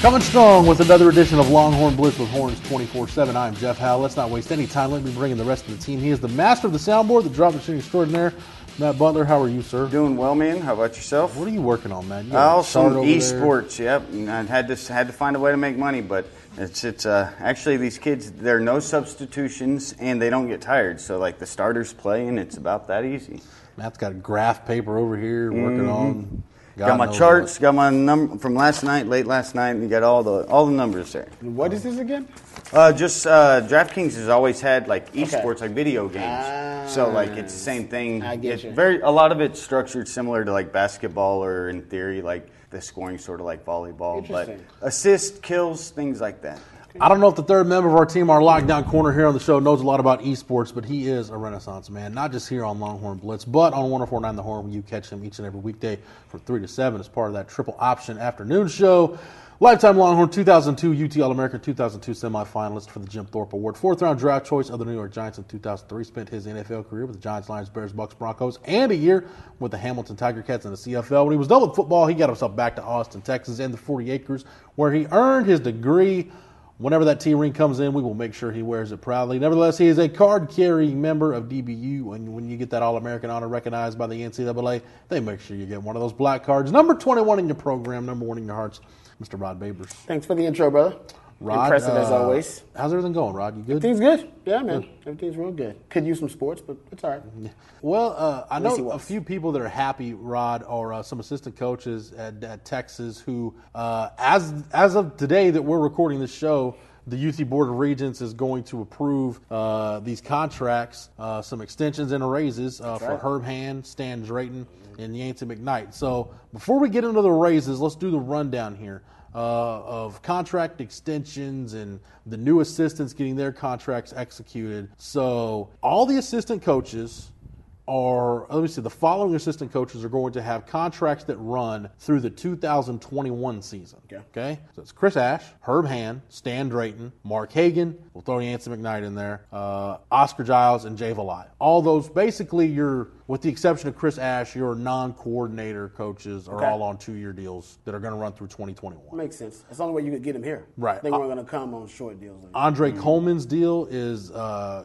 Coming strong with another edition of Longhorn Blitz with Horns 24 7. I'm Jeff Howe. Let's not waste any time. Let me bring in the rest of the team. He is the master of the soundboard, the drop machine extraordinaire. Matt Butler, how are you, sir? Doing well, man. How about yourself? What are you working on, man? You Oh, some over there? esports. Yep. And I had to had to find a way to make money, but it's it's uh, actually these kids. There are no substitutions, and they don't get tired. So like the starters play, and it's about that easy. Matt's got a graph paper over here working on. God got my charts. what. Got my number from last night, late last night, and you got all the all the numbers there. What is this again? Uh, just uh, DraftKings has always had like esports, like video games. so like it's the same thing. I get It's you. Very a lot of it's structured similar to like basketball or in theory like the scoring sort of like volleyball, but Interesting. assist, kills, things like that. I don't know if the third member of our team, our lockdown corner here on the show, knows a lot about esports, but he is a renaissance man, not just here on Longhorn Blitz, but on 1049 The Horn, where you catch him each and every weekday from 3 to 7 as part of that triple option afternoon show. Lifetime Longhorn 2002 UT All American 2002 semifinalist for the Jim Thorpe Award. Fourth round draft choice of the New York Giants in 2003. Spent his NFL career with the Giants, Lions, Bears, Bucks, Broncos, and a year with the Hamilton Tiger Cats in the CFL. When he was done with football, he got himself back to Austin, Texas, and the 40 acres, where he earned his degree Whenever that T ring comes in, we will make sure he wears it proudly. Nevertheless, he is a card carrying member of DBU. And when you get that All American honor recognized by the NCAA, they make sure you get one of those black cards. Number 21 in your program, number one in your hearts, Mr. Rod Babers. Thanks for the intro, brother. Rod, Impressive as uh, always. How's everything going, Rod? You good? Everything's good. Yeah, man. Everything's real good. Could use some sports, but it's all right. Well, uh, I know a few people that are happy, Rod, or uh, some assistant coaches at, at Texas who, uh, as as of today that we're recording this show, the UT Board of Regents is going to approve uh, these contracts, uh, some extensions and raises uh, for right. Herb Hand, Stan Drayton, and Yancey McKnight. So before we get into the raises, let's do the rundown here. Uh, of contract extensions and the new assistants getting their contracts executed. So, all the assistant coaches are let me see the following assistant coaches are going to have contracts that run through the 2021 season okay, so it's chris ash herb hand stan drayton mark hagen we'll throw Yancey mcknight in there uh, oscar giles and jay Valai. all those basically your with the exception of chris ash your non-coordinator coaches are Okay. all on two-year deals that are going to run through 2021 Makes sense. That's the only way you could get him here. Right. They Uh, weren't going to come on short deals. Like that. andre coleman's deal is uh,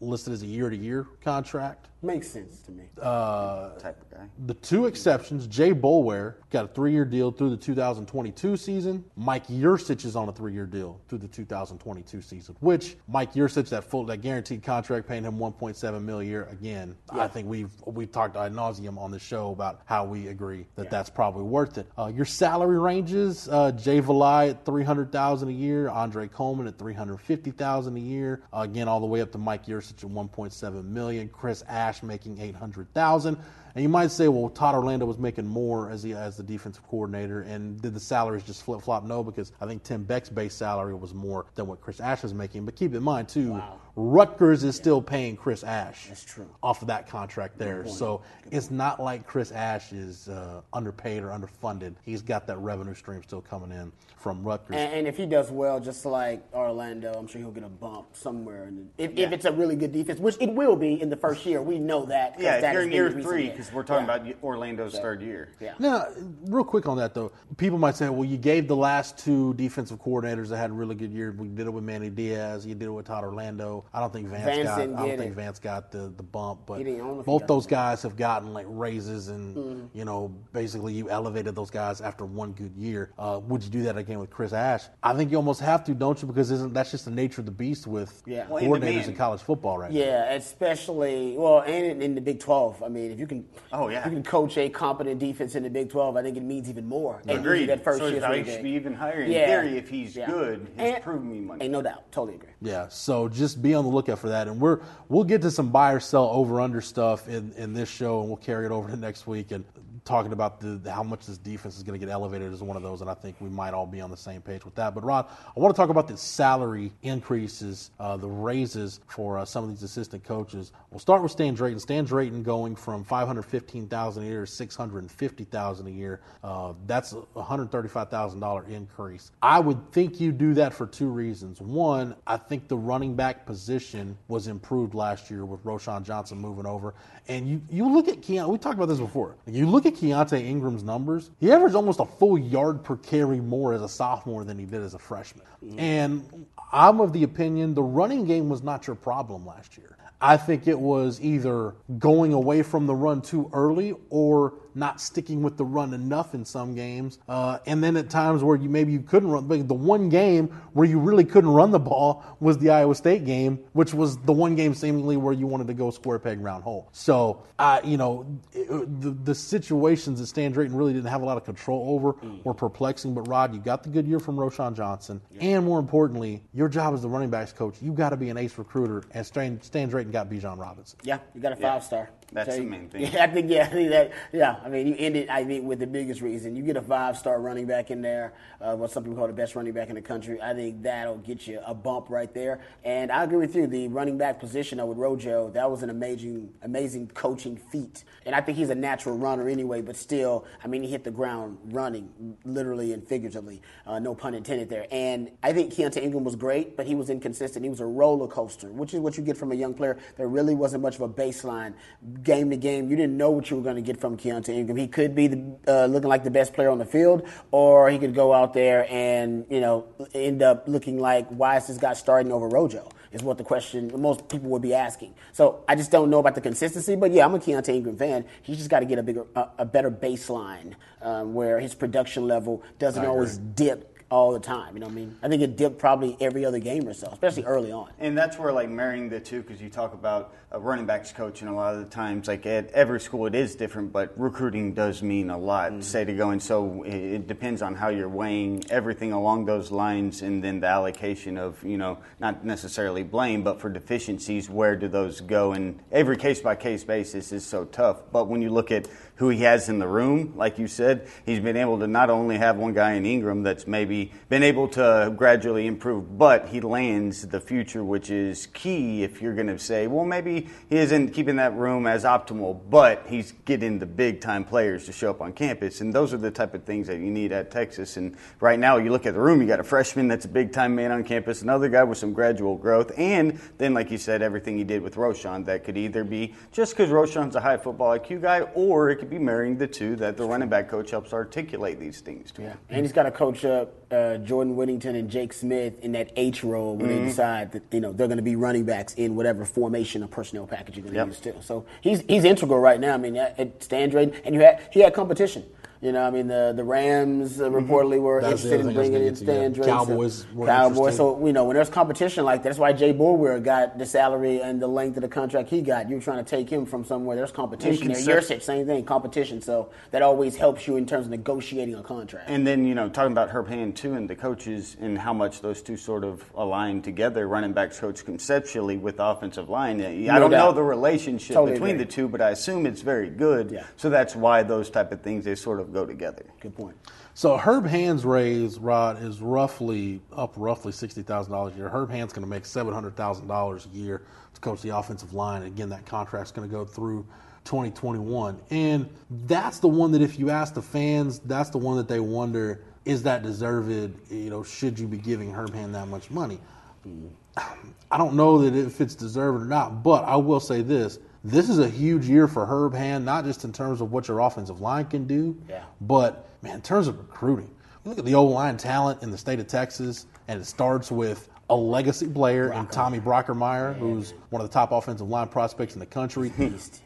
listed as a year-to-year contract Makes sense to me. Uh, Type of guy. The two exceptions, Jay Boulware got a three-year deal through the 2022 season. Mike Yurcich is on a three-year deal through the 2022 season. Which Mike Yurcich, that full, that guaranteed contract, paying him 1.7 million a year. Again, I think we've we've talked ad nauseum on the show about how we agree that that's probably worth it. Uh, your salary ranges: uh, Jay Valai at 300,000 a year, Andre Coleman at 350,000 a year. Uh, again, all the way up to Mike Yurcich at 1.7 million. Chris Ash making 800,000. And you might say, well, Todd Orlando was making more as the as the defensive coordinator, and did the salaries just flip flop? No, because I think Tim Beck's base salary was more than what Chris Ash was making. But keep in mind too, Rutgers is still paying Chris Ash. That's true. Off of that contract there, so it's not like Chris Ash is uh, underpaid or underfunded. He's got that revenue stream still coming in from Rutgers. And, and if he does well, just like Orlando, I'm sure he'll get a bump somewhere. In the, if, if it's a really good defense, which it will be in the first year, we know that. Yeah, that you're in year three. Because we're talking Yeah. about Orlando's third year. Yeah. Now, real quick on that though, people might say, "Well, you gave the last two defensive coordinators that had a really good year. We did it with Manny Diaz. You did it with Todd Orlando. I don't think Vance, Vance got. I don't think it. Vance got the, the bump. But He didn't- I don't know if he both those the guys have gotten like raises, and you know, basically you elevated those guys after one good year. Uh, would you do that again with Chris Ash? I think you almost have to, don't you? Because isn't that's just the nature of the beast with Yeah. Well, in coordinators in man- college football right now. Yeah, especially well, and in, in the Big Twelve. I mean, if you can Oh, yeah. you can coach a competent defense in the Big 12. I think it means even more. And Agreed. That first so his year's value should be even higher in Yeah. theory if he's Yeah. good. He's And- proven me money. Ain't no doubt. Totally agree. Yeah, so just be on the lookout for that, and we're we'll get to some buy or sell over under stuff in in this show, and we'll carry it over to next week and talking about the, how much this defense is going to get elevated is one of those, and I think we might all be on the same page with that. But Rod, I want to talk about the salary increases, uh, the raises for uh, some of these assistant coaches. We'll start with Stan Drayton. Stan Drayton going from five hundred fifteen thousand a year to six hundred fifty thousand a year. Uh, that's a hundred thirty-five thousand dollar increase. I would think you do that for two reasons. One, I think the running back position was improved last year with Roschon Johnson moving over, and you you look at Keon. We talked about this before. You look at Keaontay Ingram's numbers. He averaged almost a full yard per carry more as a sophomore than he did as a freshman. And I'm of the opinion the running game was not your problem last year. I think it was either going away from the run too early or not sticking with the run enough in some games. Uh, and then at times where you maybe you couldn't run. But the one game where you really couldn't run the ball was the Iowa State game, which was the one game seemingly where you wanted to go square peg round hole. So, uh, you know, it, the, the situations that Stan Drayton really didn't have a lot of control over were perplexing. But Rod, you got the good year from Roschon Johnson, and more importantly, your job as the running backs coach, you've got to be an ace recruiter. And Stan, Stan Drayton got Bijan Robinson. Yeah, you got a five star. That's So the main thing. Yeah, I think yeah, I think that yeah. I mean, you ended I think with the biggest reason. You get a five star running back in there, uh, what some people call the best running back in the country. I think that'll get you a bump right there. And I agree with you. The running back position with Rojo, that was an amazing, amazing coaching feat. And I think he's a natural runner anyway. But still, I mean, he hit the ground running, literally and figuratively. Uh, no pun intended there. And I think Keaontay Ingram was great, but he was inconsistent. He was a roller coaster, which is what you get from a young player. There really wasn't much of a baseline game to game. You didn't know what you were going to get from Keaontay Ingram. He could be the, uh, looking like the best player on the field, or he could go out there and you know end up looking like why is this guy starting over Rojo? Is what the question most people would be asking. So I just don't know about the consistency, but yeah, I'm a Keaontay Ingram fan. He's just got to get a bigger, a, a better baseline um, where his production level doesn't always dip all the time. You know what I mean? I think it dipped probably every other game or so, especially early on. And that's where like marrying the two, because you talk about a running backs coach, and a lot of the times, like at every school, it is different, but recruiting does mean a lot. Mm-hmm. Say to go, and so it, it depends on how you're weighing everything along those lines, and then the allocation of you know not necessarily blame, but for deficiencies, where do those go? And every case by case basis is so tough. But when you look at who he has in the room, like you said, he's been able to not only have one guy in Ingram that's maybe been able to gradually improve, but he lands the future, which is key if you're going to say, well, maybe he isn't keeping that room as optimal, but he's getting the big time players to show up on campus. And those are the type of things that you need at Texas. And right now, you look at the room, you got a freshman that's a big time man on campus, another guy with some gradual growth, and then, like you said, everything he did with Roschon that could either be just because Roschon's a high football IQ guy, or it could be marrying the two that the running back coach helps articulate these things to. Yeah. And he's got to coach up uh, Jordan Whittington and Jake Smith in that H role when Mm-hmm. they decide that you know they're going to be running backs in whatever formation or personnel package you're going to Yep. use too. So he's he's integral right now. I mean, at, at Stan Drayton, and you had he had competition. You know, I mean, the the Rams uh, reportedly were That's interested in I bringing in Stan. Drayton. Cowboys were Cowboys. So you know, when there's competition like that, that's why Jay Boulware got the salary and the length of the contract he got. You're trying to take him from somewhere. There's competition there. Yurcich, same thing, competition. So that always helps you in terms of negotiating a contract. And then, you know, talking about Herb Hand too and the coaches and how much those two sort of align together, running backs coach conceptually with the offensive line. I No don't know the relationship Totally between agree. the two, but I assume it's very good. Yeah. So that's why those type of things, they sort of go together. Good point. So Herb Hand's raise, Rod, is roughly up roughly sixty thousand dollars a year. Herb Hand's going to make seven hundred thousand dollars a year to coach the offensive line. Again, that contract's going to go through 2021, and that's the one that if you ask the fans, that's the one that they wonder is that deserved? You know, should you be giving Herb Hand that much money? Mm-hmm. I don't know that if it's deserved or not, but I will say this. This is a huge year for Herb Hand, not just in terms of what your offensive line can do, Yeah. but man, in terms of recruiting. You look at the old line talent in the state of Texas, and it starts with a legacy player in Tommy Brockermeyer, who's one of the top offensive line prospects in the country.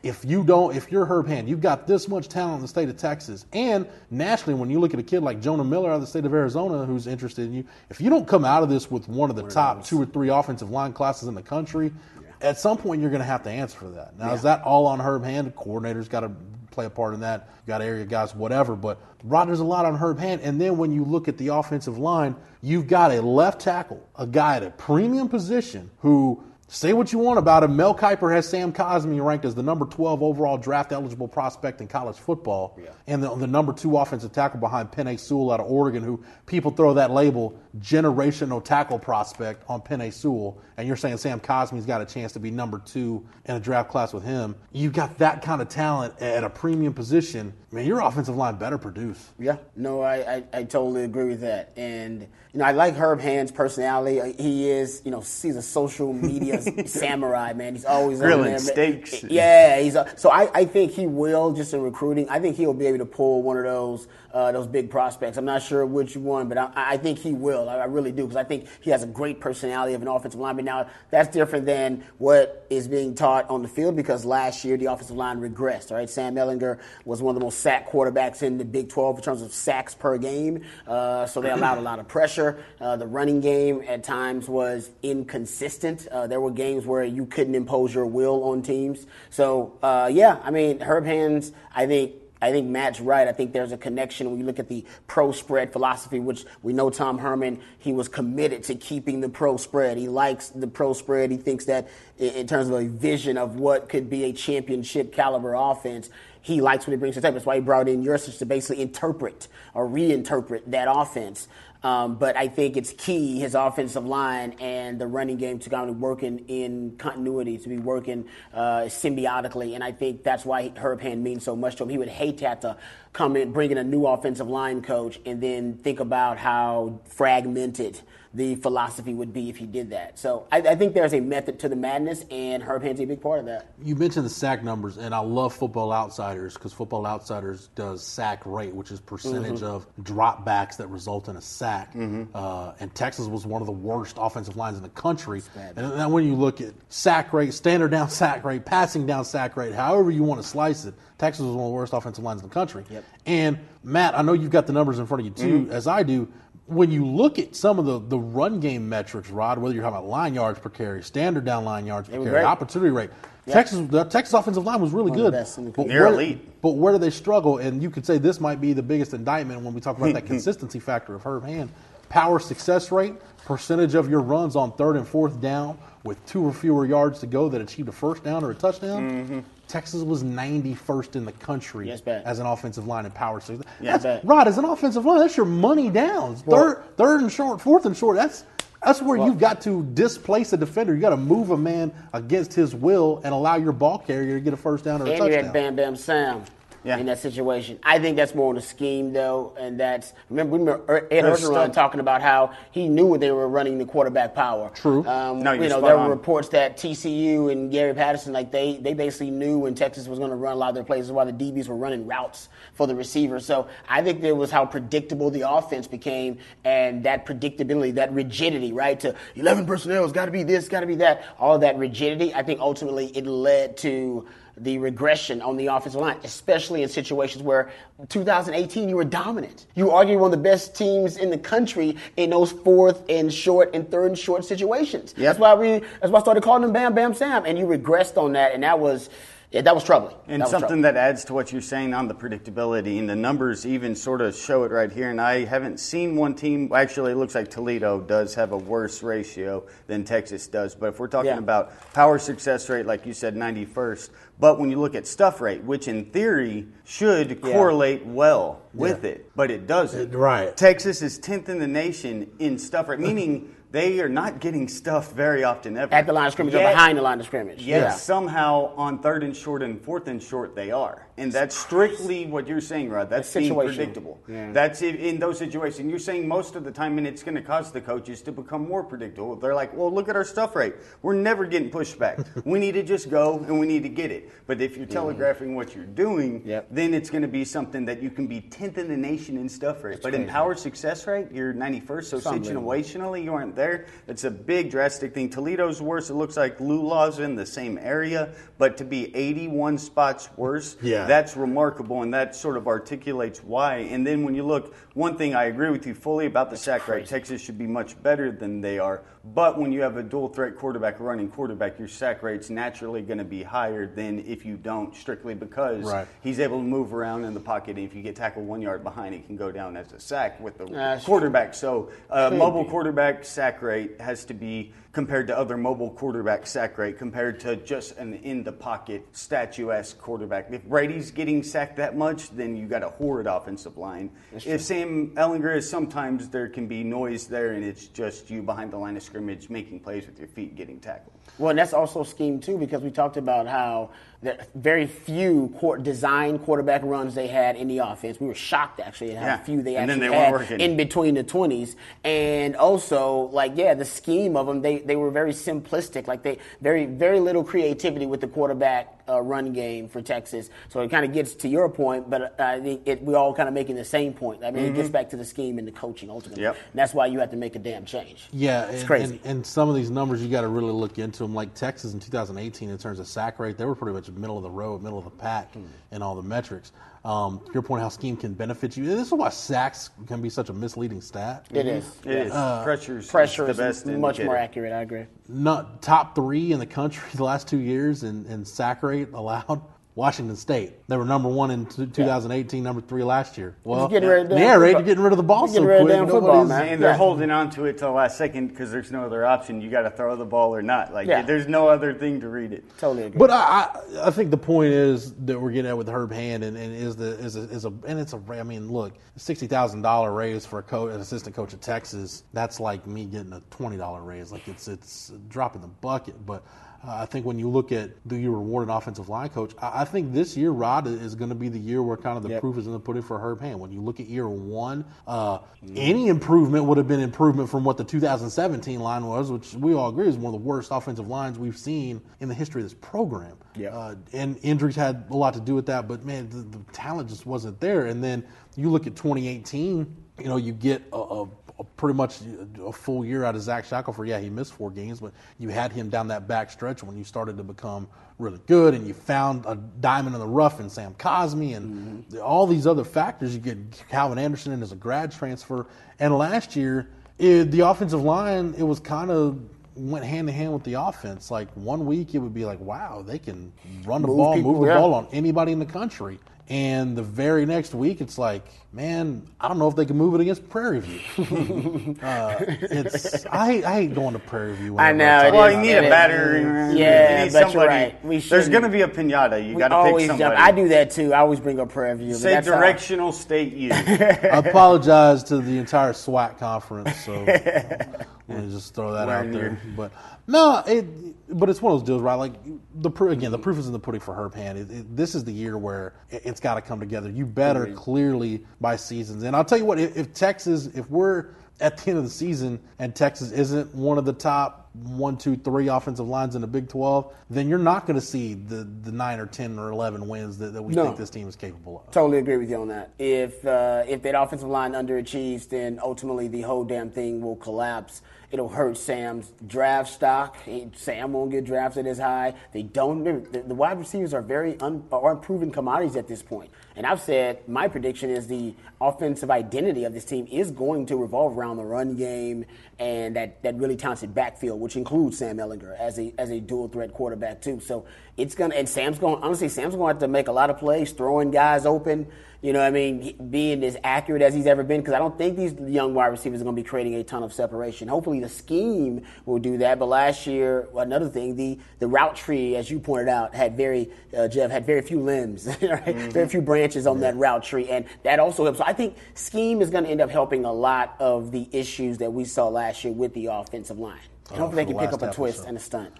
if you don't, if you're Herb Hand, you've got this much talent in the state of Texas, and nationally, when you look at a kid like Jonah Miller out of the state of Arizona who's interested in you, if you don't come out of this with one of the top two or three offensive line classes in the country, At some point, you're going to have to answer for that. Now, is that all on Herb Hand? Coordinator's got to play a part in that. You got area guys, whatever. But Rod, there's a lot on Herb Hand. And then when you look at the offensive line, you've got a left tackle, a guy at a premium position who Say what you want about him. Mel Kiper has Sam Cosmi ranked as the number 12 overall draft eligible prospect in college football, yeah. and the, the, number two offensive tackle behind Penei Sewell out of Oregon, who people throw that label generational tackle prospect on Penei Sewell, and you're saying Sam Cosmi's got a chance to be number two in a draft class with him. You've got that kind of talent at a premium position. Man, your offensive line better produce. Yeah, no, I, I, I totally agree with that. And, you know, I like Herb Hand's personality. Uh, he is, you know, he's a social media samurai, man. He's always grilling steaks. Yeah, he's a, so I, I think he will just in recruiting. I think he'll be able to pull one of those uh, those big prospects. I'm not sure which one, but I, I think he will. I, I really do because I think he has a great personality of an offensive lineman. Now that's different than what is being taught on the field because last year the offensive line regressed. Right, Sam Ehlinger was one of the most sacked quarterbacks in the Big 12 in terms of sacks per game. Uh, so they allowed a lot of pressure. Uh, the running game at times was inconsistent. Uh, there were games where you couldn't impose your will on teams. So uh, yeah, I mean Herb Hands, I think I think Matt's right. I think there's a connection when you look at the pro spread philosophy, which we know Tom Herman, he was committed to keeping the pro spread. He likes the pro spread. He thinks that in terms of a vision of what could be a championship caliber offense, he likes what he brings to the table. That's why he brought in Yurcich to basically interpret or reinterpret that offense. Um, but I think it's key his offensive line and the running game to kind of working in continuity, to be working uh, symbiotically. And I think that's why Herb Hand means so much to him. He would hate to have to come in, bring in a new offensive line coach, and then think about how fragmented the philosophy would be if he did that. So I, I, think there's a method to the madness, and Herb Hand's a big part of that. You mentioned the sack numbers, and I love Football Outsiders because Football Outsiders does sack rate, which is percentage mm-hmm. of dropbacks that result in a sack. Mm-hmm. Uh, and Texas was one of the worst offensive lines in the country. And then when you look at sack rate, standard down sack rate, passing down sack rate, however you want to slice it, Texas was one of the worst offensive lines in the country. Yep. And Matt, I know you've got the numbers in front of you too, mm-hmm. as I do when you look at some of the, the run game metrics, Rod, whether you're talking about line yards per carry, standard down line yards per carry, great. opportunity rate, yep. Texas the Texas offensive line was really One good. But Near where, elite. But where do they struggle? And you could say this might be the biggest indictment when we talk about that consistency factor of Herb Hand. Power success rate, percentage of your runs on third and fourth down with two or fewer yards to go that achieved a first down or a touchdown. Mm-hmm. Texas was 91st in the country yes, as an offensive line in power. So yes, Rod, as an offensive line, that's your money down. Third, well, third and short, fourth and short. That's that's where well, you've got to displace a defender. You got to move a man against his will and allow your ball carrier to get a first down or a and touchdown. And you had Bam Bam Sam yeah. in that situation. I think that's more on the scheme, though, and that's remember, remember Ed Orgeron talking about how he knew they were running the quarterback power. True. Um, no, you know, there were reports that TCU and Gary Patterson, like they they basically knew when Texas was going to run a lot of their plays, while the DBs were running routes for the receivers. So I think there was how predictable the offense became, and that predictability, that rigidity, right? To eleven personnel it's got to be this, got to be that. All that rigidity, I think ultimately it led to the regression on the offensive line, especially in situations where 2018 you were dominant. You were arguably one of the best teams in the country in those fourth and short and third and short situations. Yep. That's why we that's why I started calling them Bam Bam Sam, and you regressed on that, and that was yeah, that was troubling. And that something troubling. that adds to what you're saying on the predictability, and the numbers even sort of show it right here. And I haven't seen one team, actually, it looks like Toledo does have a worse ratio than Texas does. But if we're talking Yeah. about power success rate, like you said, 91st, but when you look at stuff rate, which in theory should correlate well with it, but it doesn't. Right. Texas is 10th in the nation in stuff rate, meaning they are not getting stuffed very often ever. at the line of scrimmage or behind the line of scrimmage. Yes, Yeah. somehow on third and short and fourth and short they are, and that's strictly what you're saying, Rod. That's being predictable. Yeah. That's in, in those situations. You're saying most of the time, and it's going to cause the coaches to become more predictable. They're like, "Well, look at our stuff rate. We're never getting pushed back. we need to just go and we need to get it." But if you're telegraphing what you're doing, Yep. then it's going to be something that you can be 10th in the nation in stuff rate. but in power success rate, you're 91st. So situationally, you aren't there. It's a big drastic thing. Toledo's worse. It looks like Lula's in the same area, but to be 81 spots worse, Yeah. That's remarkable, and that sort of articulates why. And then when you look, one thing I agree with you fully about the sack rate. Texas should be much better than they are. But when you have a dual threat quarterback, running quarterback, your sack rate's naturally going to be higher than if you don't, strictly because Right. he's able to move around in the pocket. And if you get tackled one yard behind, it can go down as a sack with the That's quarterback. So, uh, mobile be. quarterback sack rate has to be compared to other mobile quarterback sack rate compared to just an in the pocket statuesque quarterback. If Brady's getting sacked that much, then you got a horrid offensive line. If Sam Ehlinger is, sometimes there can be noise there, and it's just you behind the line of scrimmage making plays with your feet getting tackled. Well, and that's also scheme too, because we talked about how the very few quar design quarterback runs they had in the offense. We were shocked actually at how Yeah. few they And then actually they had working. in between the twenties. And also, like, yeah, the scheme of them, they, they were very simplistic. Like they very very little creativity with the quarterback uh, run game for Texas. So it kind of gets to your point, but uh, I think it, we're all kind of making the same point. I mean, it gets back to the scheme and the coaching ultimately. Yep. And that's why you have to make a damn change. Yeah, it's and, crazy. And, and some of these numbers you got to really look into them. Like Texas in 2018, in terms of sack rate, they were pretty much middle of the road, middle of the pack Hmm. in all the metrics. Um, your point, how scheme can benefit you. This is why sacks can be such a misleading stat. It is. It is. Pressure's Pressure the is best much more accurate. I agree. Not top three in the country the last two years in, in sack rate allowed. Washington State. They were number one in t- 2018, number three last year. Well, getting rid of yeah, right. You're getting rid of the ball You're so getting rid of quick. football, man. And they're Yeah. holding on to it till the last second because there's no other option. You got to throw the ball or not. Like Yeah. there's no other thing to read it. Totally agree. But I, I, I think the point is that we're getting at with Herb Hand, and, and is the is a, is a and it's a I mean look, sixty thousand dollar raise for a coach, an assistant coach at Texas. That's like me getting a twenty dollar raise. Like it's it's dropping the bucket. But I think when you look at do you reward an offensive line coach, I, I think this year Rod is going to be the year where kind of the Yep. proof is in the pudding for Herb Hand. When you look at year one, uh, any improvement would have been improvement from what the 2017 line was, which we all agree is one of the worst offensive lines we've seen in the history of this program. Yeah. Uh, and injuries had a lot to do with that, but man, the, the talent just wasn't there. And then you look at 2018, you know, you get a, a pretty much a full year out of Zach Shackelford. Yeah, he missed four games, but you had him down that back stretch when you started to become really good, and you found a diamond in the rough in Sam Cosmi and the- all these other factors. You get Calvin Anderson in as a grad transfer, and last year it, the offensive line it was kind of went hand in hand with the offense. Like one week it would be like, wow, they can run the Move ball, people, move the yeah. ball on anybody in the country. And the very next week, it's like, man, I don't know if they can move it against Prairie View. uh, it's I hate, I hate going to Prairie View. I know, talk it Well, you need It a is. Yeah, you need but you're right. We There's going to be a pinata. You got to always pick jump. somebody. I do that too. I always bring up Prairie View. Say that's how- directional state you. I apologize to the entire SWAC conference. So me just throw that out there. But no, it. But it's one of those deals, right? Like the proof again, the proof is in the pudding for Herb Hand. It, it, this is the year where it, it's got to come together. You better clearly by seasons. And I'll tell you what, if, if Texas, if we're at the end of the season and Texas isn't one of the top one, two, three offensive lines in the Big Twelve, then you're not going to see the the nine or ten or eleven wins that, that we No. think this team is capable of. Totally agree with you on that. If uh, if that offensive line underachieves, then ultimately the whole damn thing will collapse. It'll hurt Sam's draft stock. Sam won't get drafted as high. They don't. The, the wide receivers are very un, are unproven commodities at this point. And I've said my prediction is the offensive identity of this team is going to revolve around the run game and that, that really talented backfield, which includes Sam Ehlinger as a as a dual threat quarterback too. So it's gonna and Sam's going honestly Sam's going to have to make a lot of plays, throwing guys open. You know, what I mean, being as accurate as he's ever been, because I don't think these young wide receivers are going to be creating a ton of separation. Hopefully, the scheme will do that. But last year, another thing, the the route tree, as you pointed out, had very uh, Jeff had very few limbs, right? Very few branches on that route tree, and that also helps. So I think scheme is going to end up helping a lot of the issues that we saw last year with the offensive line. And Oh, hopefully, they can pick up a last twist episode. and a stunt.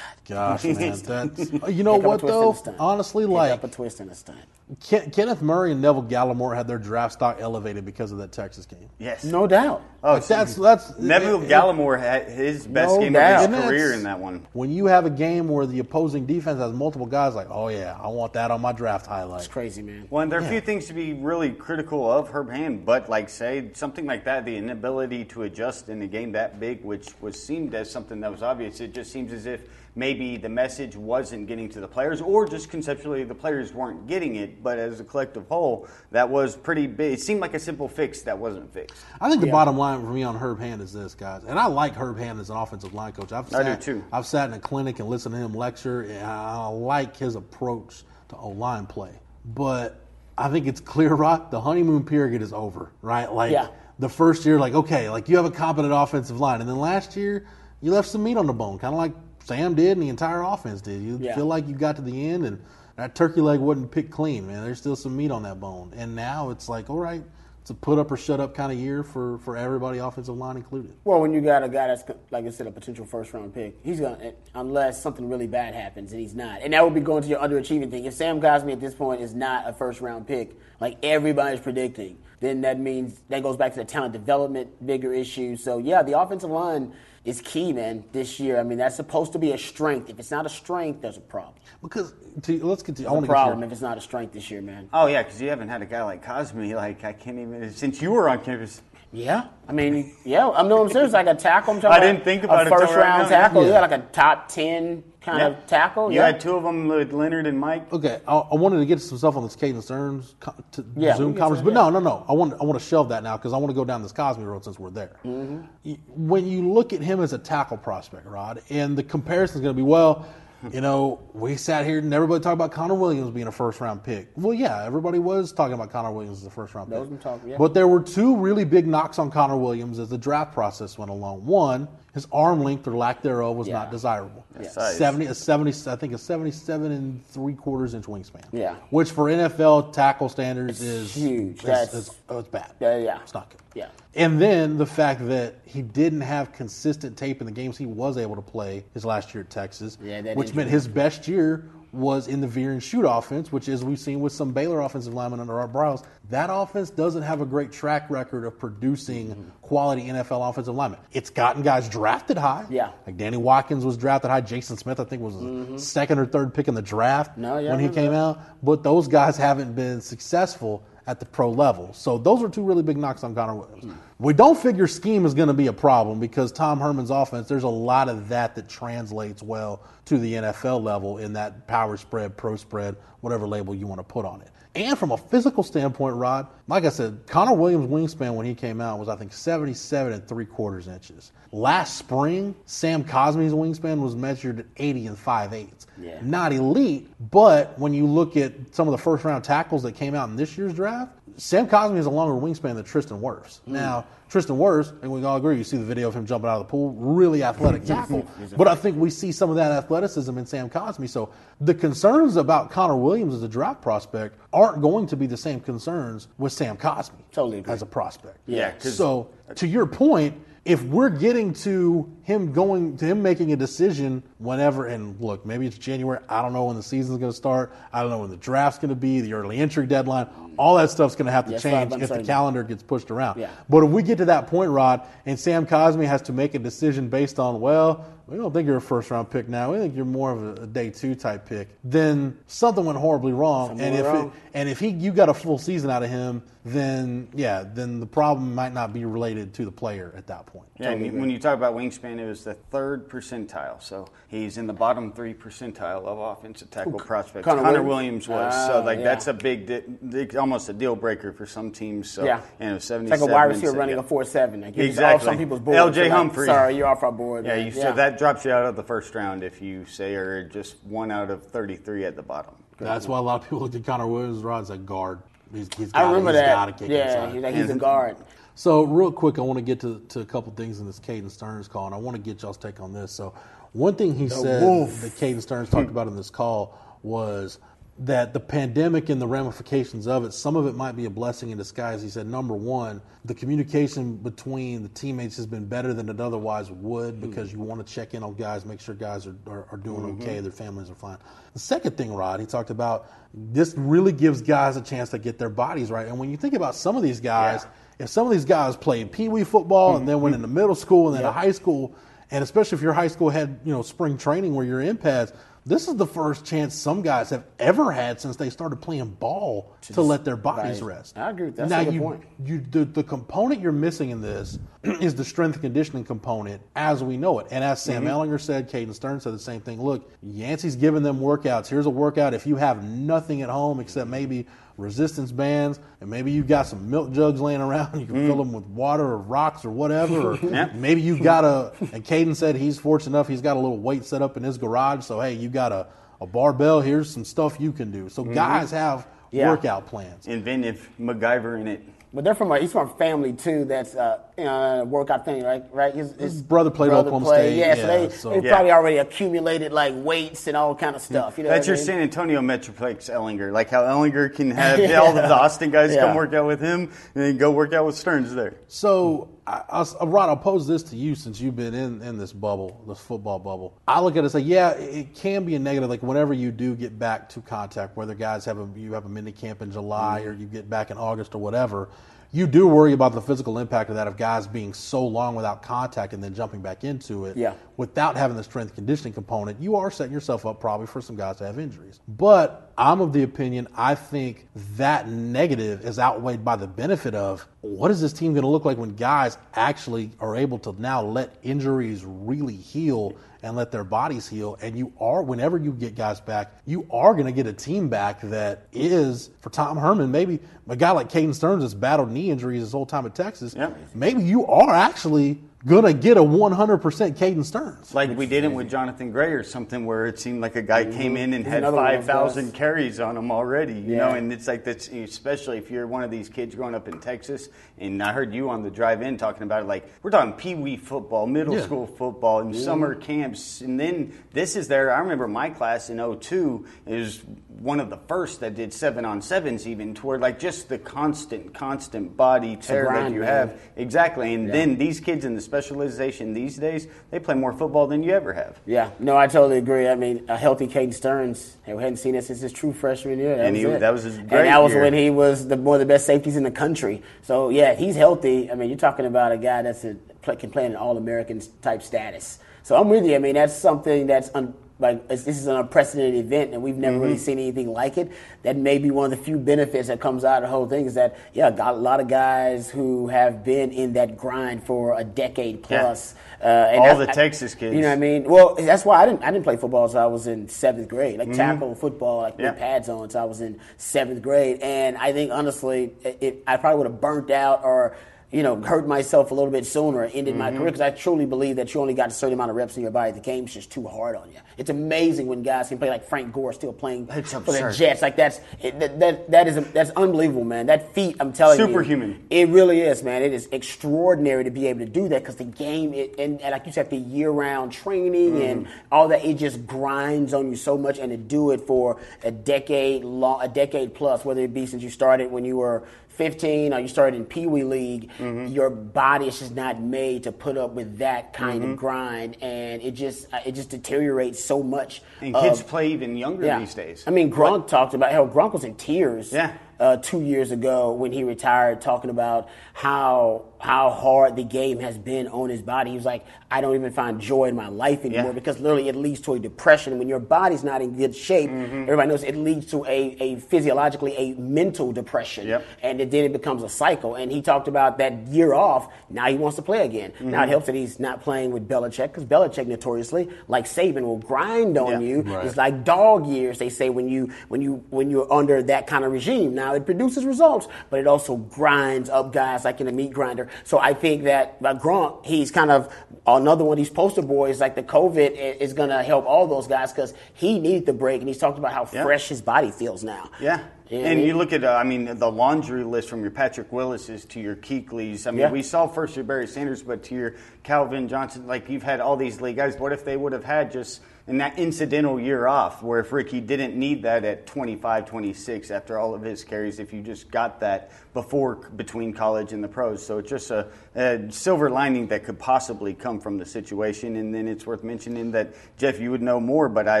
God. Gosh, man, that's you know Pick what though. Honestly, Pick like up a twist and a stunt. Ken, Kenneth Murray and Neville Gallimore had their draft stock elevated because of that Texas game. yes. No doubt. Oh, Like, that's that's Neville it- it- Gallimore had his best No game doubt. of his career in that one. When you have a game where the opposing defense has multiple guys, like, oh yeah, I want that on my draft highlight. It's crazy, man. Well, and there are a few things to be really critical of Herb Hand, but like say something like that, the inability to adjust in a game that big, which was seemed as something that was obvious, it just seems as if maybe the message wasn't getting to the players, or just conceptually the players weren't getting it. But as a collective whole, that was pretty big. It seemed like a simple fix that wasn't fixed. I think the bottom line for me on Herb Hand is this, guys, and I like Herb Hand as an offensive line coach. I've I do sat, too. I've sat in a clinic and listened to him lecture, and I like his approach to O line play. But I think it's clear, Rock, the honeymoon period is over, right? Like Yeah. the first year, like okay, like you have a competent offensive line, and then last year you left some meat on the bone, kind of like Sam did and the entire offense did. You Yeah. feel like you got to the end and that turkey leg wasn't picked clean, man. There's still some meat on that bone, and now it's like, all right, it's a put up or shut up kind of year for for everybody, offensive line included. Well, when you got a guy that's like I said, a potential first round pick, he's gonna eh, unless something really bad happens, and he's not, and that would be going to your underachieving thing. If Sam Cosmi at this point is not a first round pick, like everybody's predicting, then that means that goes back to the talent development bigger issue. So yeah, the offensive line is key, man. This year, I mean, that's supposed to be a strength. If it's not a strength, there's a problem. Because to, let's get to. I There's want a to get problem if it's not a strength this year, man. Oh yeah, because you haven't had a guy like Cosmi. Like I can't even since you were on campus. Yeah, I mean, yeah, I'm no, I'm serious. Like a tackle. I'm talking I about didn't think about a it till first right round now. tackle. Yeah. Yeah. like a top ten kind of tackle. You yeah. had two of them with Leonard and Mike. Okay, I, I wanted to get some stuff on this Caden Sterns co- to Yeah, Zoom conference, but no, no, no. I want I want to shelve that now because I want to go down this Cosmi road since we're there. Mm-hmm. When you look at him as a tackle prospect, Rod, and the comparison is going to be well. You know, we sat here and everybody talked about Connor Williams being a first round pick. Well, yeah, everybody was talking about Connor Williams as a first round pick. talk- yeah. But there were two really big knocks on Connor Williams as the draft process went along. One, his arm length or lack thereof was Yeah. not desirable. Yeah. Size. Seventy, a seventy, I think a seventy-seven and three quarters inch wingspan. Yeah. which for NFL tackle standards It's is huge. is- That's- is- oh, it's bad. Yeah, yeah. it's not good. Yeah. And then the fact that he didn't have consistent tape in the games he was able to play his last year at Texas, Yeah, that which meant his best year was in the veer and shoot offense, which as we've seen with some Baylor offensive linemen under Art Briles, that offense doesn't have a great track record of producing Mm-hmm. quality NFL offensive linemen. It's gotten guys drafted high. Yeah. Like Danny Watkins was drafted high. Jason Smith, I think, was the second or third pick in the draft Mm-hmm. No, yeah, when he came that. out. But those guys haven't been successful at the pro level. So those are two really big knocks on Connor Williams. We don't figure scheme is going to be a problem because Tom Herman's offense, there's a lot of that that translates well to the NFL level in that power spread, pro spread, whatever label you want to put on it. And from a physical standpoint, Rod, like I said, Connor Williams' wingspan when he came out was, I think, 77 and three quarters inches. Last spring, Sam Cosmi's wingspan was measured at 80 and 5 eighths. Yeah. Not elite, but when you look at some of the first round tackles that came out in this year's draft, Sam Cosmi has a longer wingspan than Tristan Wirfs. Now, Tristan Wirfs, and we all agree, you see the video of him jumping out of the pool, really athletic tackle. but I think we see some of that athleticism in Sam Cosmi. So the concerns about Connor Williams as a draft prospect aren't going to be the same concerns with Sam Cosmi Totally agree. as a prospect. Yeah, So to your point, if we're getting to him going to him making a decision whenever and look, maybe it's January, I don't know when the season's going to start, I don't know when the draft's going to be, the early entry deadline, all that stuff's going to have to Yeah, it's a lot change if the calendar gets pushed around. Yeah. But if we get to that point, Rod, and Sam Cosmi has to make a decision based on, well, we don't think you're a first round pick now. We think you're more of a, a day two type pick. Then something went horribly wrong. Something and if wrong. It, and if he you got a full season out of him, then yeah, then the problem might not be related to the player at that point. Yeah, and when you talk about wingspan, it was the third percentile. So he's in the bottom three percentile of offensive tackle prospects. Connor Connor, Williams? Williams, was. so Ah, like yeah. that's a big, di- di- almost a deal breaker for some teams. So Yeah. and it was It's seventy-seven. like a wide receiver running yeah. a four seven. Like Exactly. Off some people's board. LJ So, like, Humphrey. Sorry, you're off our board. Yeah, man. you, so that drops you out of the first round if you say are just one out of thirty-three at the bottom. That's why a lot of people look at Connor Williams Rod as a guard. He's, he's I got, remember he's that. got to kick yeah, inside. he's, like, he's a guard. So real quick, I want to get to, to a couple things in this Caden Sterns call, and I want to get y'all's take on this. So one thing he said wolf. that Caden Sterns talked about in this call was that the pandemic and the ramifications of it, some of it might be a blessing in disguise. He said, number one, the communication between the teammates has been better than it otherwise would hmm. because you want to check in on guys, make sure guys are, are, are doing mm-hmm. okay, their families are fine. The second thing, Rod, he talked about this really gives guys a chance to get their bodies right. And when you think about some of these guys, if some of these guys played pee wee football and mm-hmm. then went mm-hmm. into middle school and then to high school, and especially if your high school had you know spring training where you're in pads, this is the first chance some guys have ever had since they started playing ball to, let their bodies right. rest. I agree with that. Now That's a good you, point. you the, the component you're missing in this is the strength and conditioning component as we know it. And as Sam Mhm. Ehlinger said, Caden Stern said the same thing. Look, Yancey's giving them workouts. Here's a workout. If you have nothing at home except maybe resistance bands and maybe you've got some milk jugs laying around, you can fill them with water or rocks or whatever. Or Yep. maybe you've got a, and Caden said he's fortunate enough, he's got a little weight set up in his garage. So, hey, you got a, a barbell. Here's some stuff you can do. So, Mhm. guys have Yeah. workout plans. Inventive MacGyver in it. But they're from a, he's from a family too. That's uh, you know, a workout thing, right? Right. His, his brother played Oklahoma played- State, Yeah, so they so- they Yeah. probably already accumulated like weights and all kind of stuff. You know, That's what I your mean? San Antonio Metroplex Ehlinger. Like how Ehlinger can have yeah. all the Austin guys Yeah. come work out with him and then go work out with Sterns there. So, I, I, uh, Rod, I'll pose this to you since you've been in, in this bubble, this football bubble. I look at it and say, yeah, it can be a negative. Like whenever you do get back to contact, whether guys have a you have a mini camp in July mm-hmm. or you get back in August or whatever, you do worry about the physical impact of that of guys being so long without contact and then jumping back into it. Yeah. Without having the strength conditioning component, you are setting yourself up probably for some guys to have injuries. But I'm of the opinion I think that negative is outweighed by the benefit of what is this team going to look like when guys actually are able to now let injuries really heal and let their bodies heal. And you are, whenever you get guys back, you are going to get a team back that is, for Tom Herman, maybe a guy like Caden Sterns has battled knee injuries his whole time at Texas. Maybe you are actually going to get a 100% Caden Sterns. Like we did it with Johnathan Gray or something where it seemed like a guy came in and He's had another one of those 5,000 carries on him already, you Yeah. know, and it's like that's especially if you're one of these kids growing up in Texas and I heard you on the drive in talking about it like we're talking pee-wee football, middle Yeah. school football and Mm-hmm. Mhm. summer camps and then this is there I remember my class in 02 is one of the first that did 7 on 7s even toward like just the constant constant body a tear that you man. have Exactly. And Yeah. then these kids in the specialization these days, they play more football than you ever have. Yeah, no, I totally agree. I mean, a healthy Caden Sterns, we hadn't seen it since his true freshman year. That And was he- it. that was his And that was year. when he was the one of the best safeties in the country. So yeah, he's healthy. I mean, you're talking about a guy that's a, can play in an All-American type status. So I'm with you. I mean, that's something that's un, like this is an unprecedented event, and we've never really Mhm. seen anything like it. That may be one of the few benefits that comes out of the whole thing is that yeah, got a lot of guys who have been in that grind for a decade Yeah. plus. Uh, and All I- the I- Texas kids. You know what I mean? Well, that's why I didn't I didn't play football until I was in seventh grade. Like Mhm. tackle football, like Yeah. with pads on. until I was in seventh grade, and I think honestly, it, I probably would have burnt out or you know hurt myself a little bit sooner and ended my Mhm. career because I truly believe that you only got a certain amount of reps in your body. The game's just too hard on you. It's amazing when guys can play like Frank Gore still playing for the. Jets. Like that's it, that, that that is that's unbelievable, man. That feat, I'm telling you, Superhuman. it really is, man. It is extraordinary to be able to do that because the game, it, and, and like you said, the year-round training and all that, it just grinds on you so much. And to do it for a decade long, a decade plus, whether it be since you started when you were 15 or you started in Pee Wee League, your body is just not made to put up with that kind Mhm. of grind, and it just uh, it just deteriorates so much. And kids play even younger yeah. these days. I mean, Gronk talked about hell. Gronk was in tears. Yeah. Uh, two years ago when he retired, talking about how how hard the game has been on his body. He was like, I don't even find joy in my life anymore Yeah. because literally it leads to a depression. When your body's not in good shape, Mm-hmm. everybody knows it leads to a, a physiologically a mental depression, Yep. and it, then it becomes a cycle. And he talked about that year off. Now he wants to play again. Now Mhm. it helps that he's not playing with Belichick because Belichick notoriously, like Saban, will grind on Yeah. you. Right. It's like dog years. They say when you when you when you're under that kind of regime. Now it produces results, but it also grinds up guys like in a meat grinder. So I think that Gronk, he's kind of another one of these poster boys. Like the COVID is going to help all those guys because he needed the break, and he's talked about how Yeah. fresh his body feels now. Yeah. You know what I and mean? you look at, uh, I mean, the laundry list from your Patrick Willis's to your Kuechlys. I mean, Yeah. we saw first your Barry Sanders, but to your Calvin Johnson, like you've had all these league guys. What if they would have had just in that incidental year off, where if Ricky didn't need that at 25, 26 after all of his carries, if you just got that before between college and the pros. So it's just a, a silver lining that could possibly come from the situation. And then it's worth mentioning that, Jeff, you would know more, but I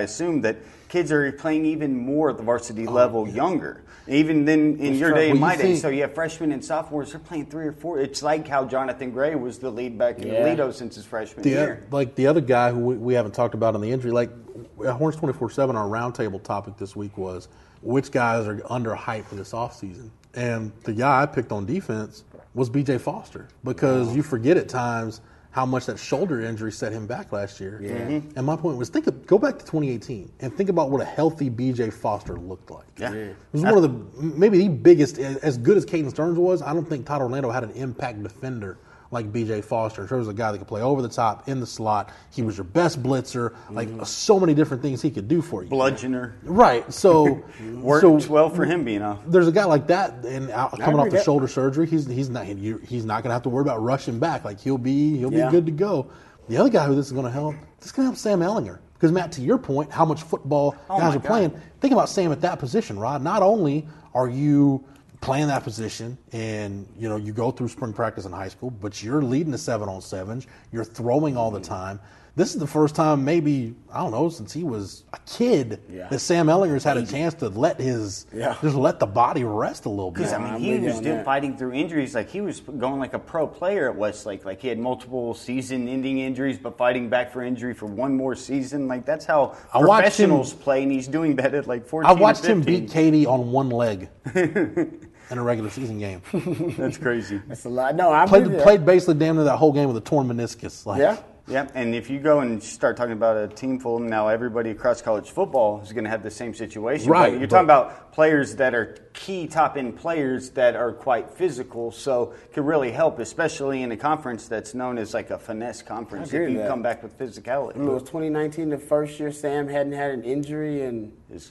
assume that kids are playing even more at the varsity level younger. Even then, in your true. day and Well, my day, so you have freshmen and sophomores. They're playing three or four. It's like how Johnathan Gray was the lead back in Yeah. Since his freshman The, year. like the other guy who we, we haven't talked about in the injury, like uh, Horns 24 7, our roundtable topic this week was which guys are under hype for this offseason. And the guy I picked on defense was B.J. Foster because you forget at times how much that shoulder injury set him back last year. Yeah. Mm-hmm. And my point was, think of, go back to 2018 and think about what a healthy B.J. Foster looked like. Yeah. It was one of the maybe the biggest. As good as Caden Sterns was, I don't think Todd Orlando had an impact defender like B.J. Foster terms of a guy that could play over the top in the slot. He was your best blitzer. Like mm-hmm. so many different things he could do for you. Bludgeoner. Right. So Worked so well for him being off. there's a guy like that, and out, coming off the shoulder surgery, he's he's not he's not going to have to worry about rushing back. Like he'll be he'll Yeah. be good to go. The other guy who this is going to help, this is going to help Sam Ehlinger. Because Matt, to your point, how much football Oh guys are playing. Think about Sam at that position, Rod. Not only are you playing that position, and you know you go through spring practice in high school, but you're leading the seven on sevens. You're throwing all the mm-hmm. time. This is the first time, maybe I don't know, since he was a kid, Yeah. that Sam Ehlinger's had a chance to let his Yeah. just let the body rest a little bit. Because I mean, I'm he was on doing, fighting through injuries. Like he was going like a pro player at Westlake. Like he had multiple season-ending injuries, but fighting back for injury for one more season. Like that's how I watched him- professionals play, and he's doing that at like I fourteen. or watched him beat Katy on one leg in a regular season game. That's crazy. That's a lot. No, I'm Played played basically damn near that whole game with a torn meniscus. Like, Yeah. Yeah, and if you go and start talking about a team full, now everybody across college football is going to have the same situation. Right, But you're but- talking about players that are key top end players that are quite physical, so could really help, especially in a conference that's known as like a finesse conference. I agree If you that. come back with physicality, It was 2019, the first year Sam hadn't had an injury in Is-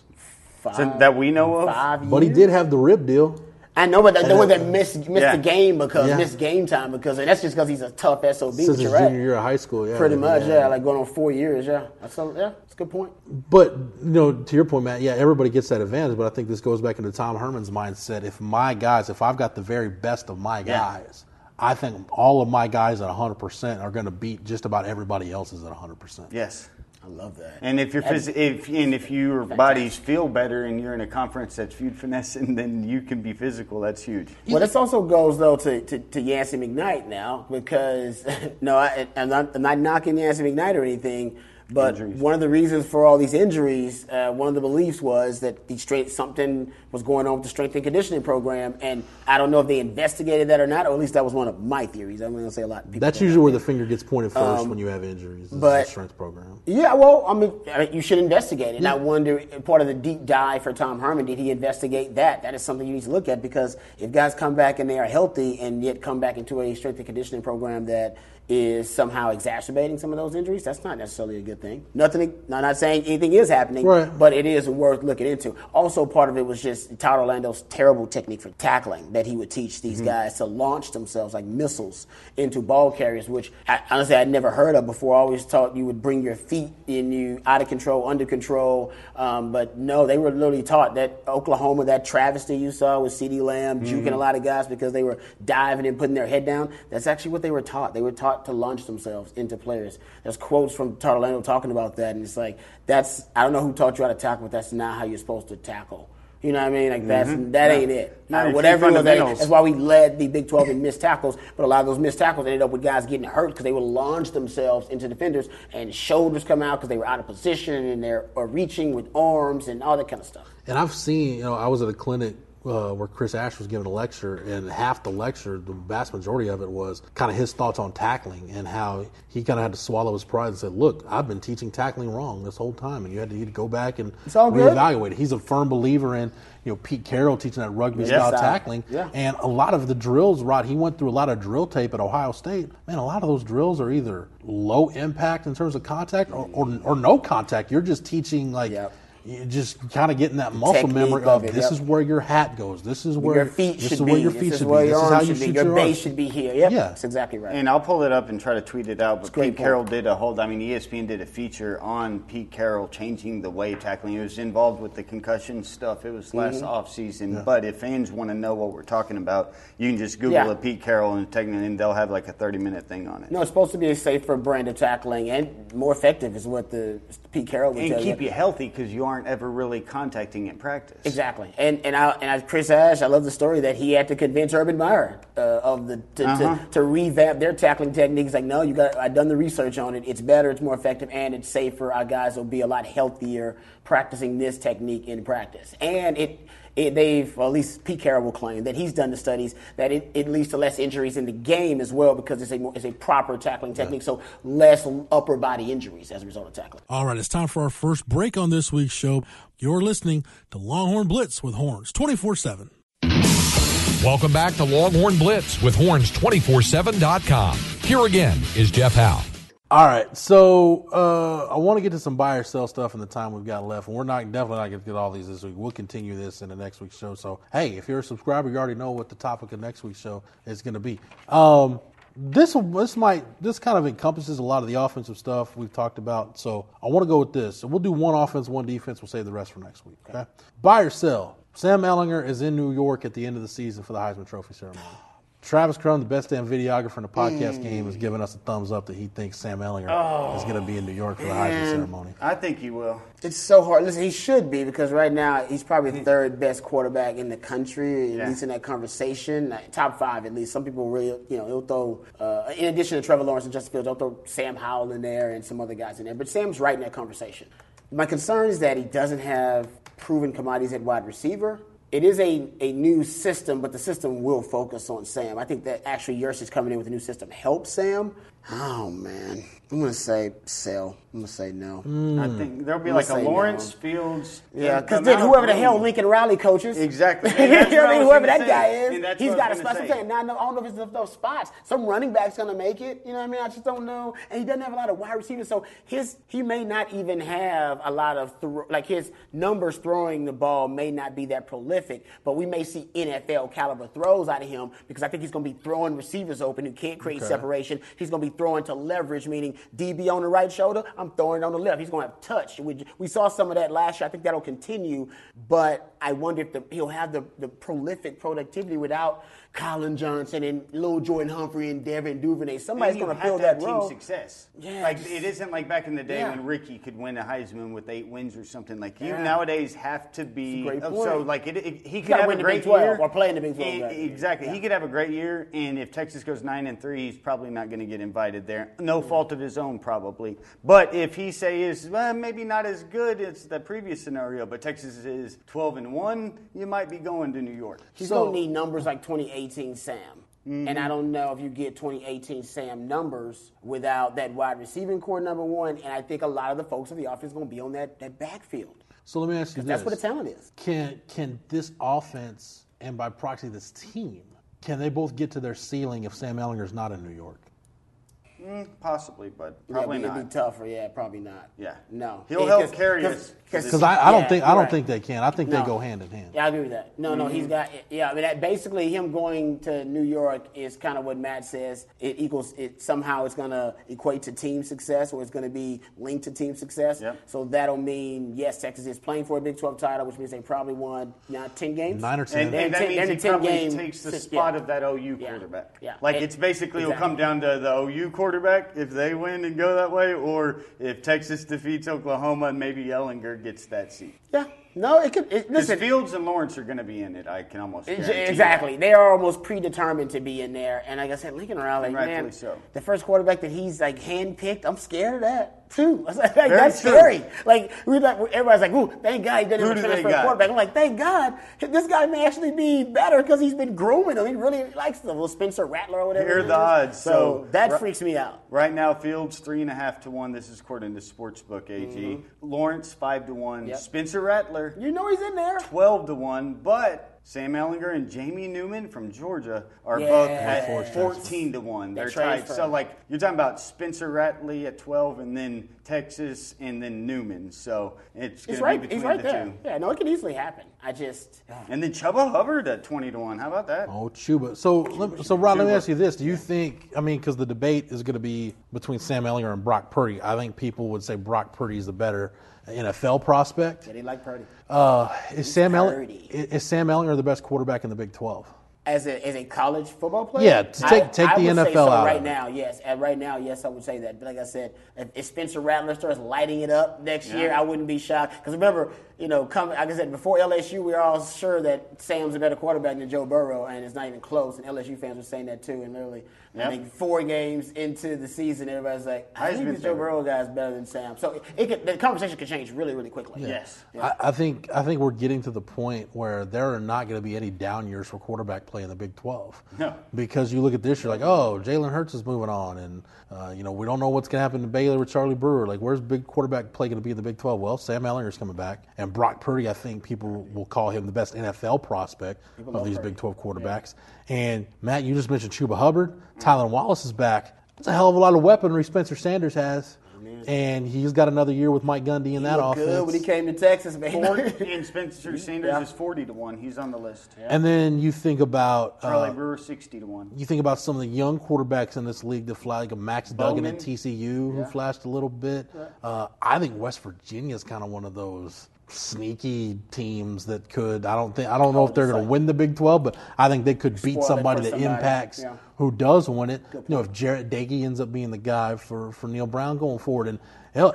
five, So that we know of? Five But he did have the rib deal. I know, but the, the one that missed missed Yeah. the game because Yeah. missed game time because and that's just because he's a tough sob. Since his right. junior year of high school, yeah. Pretty much, yeah. Like going on four years, yeah. That's a, yeah, that's a good point. But you know, to your point, Matt, yeah, everybody gets that advantage. But I think this goes back into Tom Herman's mindset. If my guys, if I've got the very best of my Yeah. guys, I think all of my guys at 100 percent are going to beat just about everybody else's at 100 percent. yes. I love that. And if your phys- if and if your bodies feel better and you're in a conference that's viewed finessing, then you can be physical. That's huge. Well, this also goes though to, to, to Yancy McKnight now because no, I, I'm, not, I'm not knocking Yancy McKnight or anything, but Injuries. one of the reasons for all these injuries, uh, one of the beliefs was that the strength something was going on with the strength and conditioning program, and I don't know if they investigated that or not, or at least that was one of my theories. I'm going to say a lot. Of people That's usually where the finger gets pointed first when you have injuries. Um, but- the strength program. Yeah, well, I mean, I mean, you should investigate it. And I wonder, part of the deep dive for Tom Herman, did he investigate that? That is something you need to look at because if guys come back and they are healthy and yet come back into a strength and conditioning program that is somehow exacerbating some of those injuries, that's not necessarily a good thing. Nothing, I'm not saying anything is happening, Right. but it is worth looking into. Also, part of it was just Todd Orlando's terrible technique for tackling that he would teach these guys to launch themselves like missiles into ball carriers, which I, honestly I'd never heard of before. I always thought you would bring your feet in you out of control, under control. Um, but no, they were literally taught that Oklahoma, that travesty you saw with CeeDee Lamb juking a lot of guys because they were diving and putting their head down. That's actually what they were taught. They were taught to launch themselves into players. There's quotes from Todd Orlando talking about that, and it's like that's I don't know who taught you how to tackle, but that's not how you're supposed to tackle. You know what I mean? Like that's that ain't it. Not Uh, whatever it was, that- that's why we led the Big 12 in missed tackles. But a lot of those missed tackles ended up with guys getting hurt because they would launch themselves into defenders and shoulders come out because they were out of position and they're or reaching with arms and all that kind of stuff. And I've seen, you know, I was at a clinic uh, where Chris Ash was giving a lecture, and half the lecture, the vast majority of it was kind of his thoughts on tackling and how he kind of had to swallow his pride and said, "Look, I've been teaching tackling wrong this whole time, and you had to, you had to go back and It's all good. reevaluate." it." He's a firm believer in, you know, Pete Carroll teaching that rugby Yes, style I- tackling, yeah. and a lot of the drills, Rod, he went through a lot of drill tape at Ohio State. Man, a lot of those drills are either low impact in terms of contact or, or, or no contact. You're just teaching like. Yep. You just kind of getting that muscle memory of of it, this yep. is where your hat goes. This is where your feet this should is be. where your this feet is should where be. your This is how arms you should be. Your your base arms. should be here. Yep, Yeah. that's exactly right. And I'll pull it up and try to tweet it out. But Pete point. Carroll did a whole. I mean, ESPN did a feature on Pete Carroll changing the way tackling. He was involved with the concussion stuff. It was last Mm-hmm. off season. But if fans want to know what we're talking about, you can just Google Yeah. a Pete Carroll and technique, and they'll have like a thirty minute thing on it. No, it's supposed to be a safer brand of tackling and more effective, is what the Pete Carroll would and tell keep you healthy because you aren't ever really contacting in practice. Exactly, and and I, and I, Chris Ash, I love the story that he had to convince Urban Meyer uh, of the to, Uh-huh. to, to revamp their tackling techniques. Like, no, you got. I've done the research on it. It's better. It's more effective, and it's safer. Our guys will be a lot healthier practicing this technique in practice, and it it, they've, well, at least Pete Carroll will claim that he's done the studies that it, it leads to less injuries in the game as well because it's a more, it's a proper tackling technique, so less upper body injuries as a result of tackling. All right, it's time for our first break on this week's show. You're listening to Longhorn Blitz with Horns 24 7. Welcome back to Longhorn Blitz with horns247.com. Here again is Jeff Howe. All right, so uh, I want to get to some buy or sell stuff in the time we've got left, and we're not definitely not going to get all these this week. We'll continue this in the next week's show. So, hey, if you're a subscriber, you already know what the topic of next week's show is going to be. Um, this this might this kind of encompasses a lot of the offensive stuff we've talked about. So I want to go with this. So we'll do one offense, one defense. We'll save the rest for next week. Okay. Buy or sell. Sam Ehlinger is in New York at the end of the season for the Heisman Trophy ceremony. Travis Crum, the best damn videographer in the podcast game, is giving us a thumbs up that he thinks Sam Ehlinger is going to be in New York for the Heisman ceremony. I think he will. It's so hard. Listen, he should be because right now he's probably the third best quarterback in the country, at Yeah. least in that conversation. Uh, Top five, at least. Some people really, you know, he'll throw, uh, in addition to Trevor Lawrence and Justin Fields, they'll throw Sam Howell in there and some other guys in there. But Sam's right in that conversation. My concern is that he doesn't have proven commodities at wide receiver. It is a, a new system, but the system will focus on Sam. I think that actually Yurcich coming in with a new system helps Sam. Oh, man. I'm going to say sell. I'm going to say no. Mm. I think there'll be I'm like a gonna say Lawrence no. Fields. Yeah, because then whoever the hell Lincoln Riley coaches. Exactly. you And know what what I I mean? was Whoever gonna that guy say. is, And that's he's what I got a was gonna special say. thing. Now, I know- I don't know if it's enough those spots. Some running back's going to make it. You know what I mean? I just don't know. And he doesn't have a lot of wide receivers. So his he may not even have a lot of, thro- like his numbers throwing the ball may not be that prolific, but we may see NFL caliber throws out of him because I think he's going to be throwing receivers open who can't create Okay. separation. He's going to be throwing to leverage, meaning DB on the right shoulder, I'm throwing it on the left. He's going to have touch. We, we saw some of that last year. I think that'll continue, but I wonder if the, he'll have the, the prolific productivity without Collin Johnson and Lil Jordan Humphrey and Devin Duvernay. Somebody's going to fill that team role. success. Yeah, like just- it isn't like back in the day Yeah. when Ricky could win a Heisman with eight wins or something. Like you Yeah. nowadays have to be great oh, so like it, it- he could have win a great 12 year or play in the Big 12, and- right. Exactly, Yeah. he could have a great year, and if Texas goes nine and three, he's probably not going to get invited there. No fault of his own, probably. But if he say is well, maybe not as good as the previous scenario, but Texas is twelve and one, you might be going to New York. He's So- going to need numbers like 2018 Sam. And I mm-hmm. don't know if you get 2018 Sam numbers without that wide receiving core number one. And I think a lot of the folks of the offense going to be on that, that backfield. So let me ask you this: That's what the talent is. Can can this offense and by proxy this team can they both get to their ceiling if Sam Ehlinger's not in New York? Mm, possibly, but Yeah, probably it'd not. be tougher. Yeah, probably not. Yeah. No. He'll Yeah, help 'cause- carry 'cause- us. Because I, I don't yeah, think I don't right. think they can. I think No. they go hand in hand. Yeah, I agree with that. No, no, he's got. Yeah, I mean, that basically him going to New York is kind of what Matt says. It equals it somehow. It's going to equate to team success, or it's going to be linked to team success. Yep. So that'll mean yes, Texas is playing for a Big 12 title, which means they probably won now ten games. Nine or ten. And, They're and that ten- means he probably takes the sys- spot yeah. of that OU quarterback. Yeah. Like And- it's basically it'll come down to the OU quarterback if they win and go that way, or if Texas defeats Oklahoma and maybe Ehlinger gets that seat. Yeah. No, it could. It, Because listen, Fields and Lawrence are going to be in it. I can almost Exactly. They are almost predetermined to be in there. And like I said, Lincoln Riley, man, so. the first quarterback that he's like handpicked, I'm scared of that too. I was like, that's true. scary. Like we like everybody's like, ooh, thank God he didn't Who have a do they transfer got? quarterback. I'm like, thank God this guy may actually be better because he's been grooming him. He really likes the Little Spencer Rattler or whatever. Here are the odds. So, So, that freaks me out. Right now, Fields three and a half to one. This is according to Sportsbook AG. Lawrence five to one. Mm-hmm. Yep. Spencer Rattler You know he's in there. 12 to 1, but Sam Ehlinger and Jamie Newman from Georgia are Yeah. both Both at 14 to 1. They're That tied. transfer. So, like, you're talking about Spencer Rattler at 12 and then Texas and then Newman. So, it's going He's to right. be between He's right the there. two. Yeah, no, it can easily happen. I just. And then Chuba Hubbard at 20 to 1. How about that? Oh, Chuba. So, let, so Rod, let me Chuba. ask you this: Do you think? I mean, because the debate is going to be between Sam Ehlinger and Brock Purdy. I think people would say Brock Purdy is the better NFL prospect. Yeah, they like Purdy. Uh, is Sam Ehlinger Purdy. is Sam Ehlinger the best quarterback in the Big Twelve? as a as a college football player. Yeah, to take- take the would say NFL so out right of it. now. Yes, and right now, yes, I would say that. But like I said, if, if Spencer Rattler starts lighting it up next year, I wouldn't be shocked. Because remember, you know, come like I said before LSU, we were all sure that Sam's a better quarterback than Joe Burrow, and it's not even close. And LSU fans were saying that too. And literally, I think four games into the season, everybody's like, I think this Joe favorite. Burrow guy is better than Sam. So it, it could, the conversation could change really, really quickly. Yes. I, I think I think we're getting to the point where there are not going to be any down years for quarterback play in the Big Twelve. No. because you look at this, you're like, oh, Jalen Hurts is moving on, and uh, you know we don't know what's going to happen to Baylor with Charlie Brewer. Like, where's big quarterback play going to be in the Big Twelve? Well, Sam Ehlinger's coming back, and Brock Purdy. I think people will call him the best NFL prospect of these Big Twelve quarterbacks. And Matt, you just mentioned Chuba Hubbard. Tylan Wallace is back. That's a hell of a lot of weaponry Spencer Sanders has. And he's got another year with Mike Gundy in that He looked offense. good when he came to Texas, man. Forty, and Spencer Sanders Yeah. is forty to one. He's on the list. And then you think about Charlie uh, Brewer sixty to one. you think about some of the young quarterbacks in this league that fly, like a Max Duggan at Bowman. TCU, who flashed a little bit. Uh, I think West Virginia is kind of one of those sneaky teams that could. I don't think. I don't know if they're going to win the Big Twelve, but I think they could beat somebody that impacts yeah. who does win it. You know, if Jarret Doege ends up being the guy for for Neal Brown going forward, and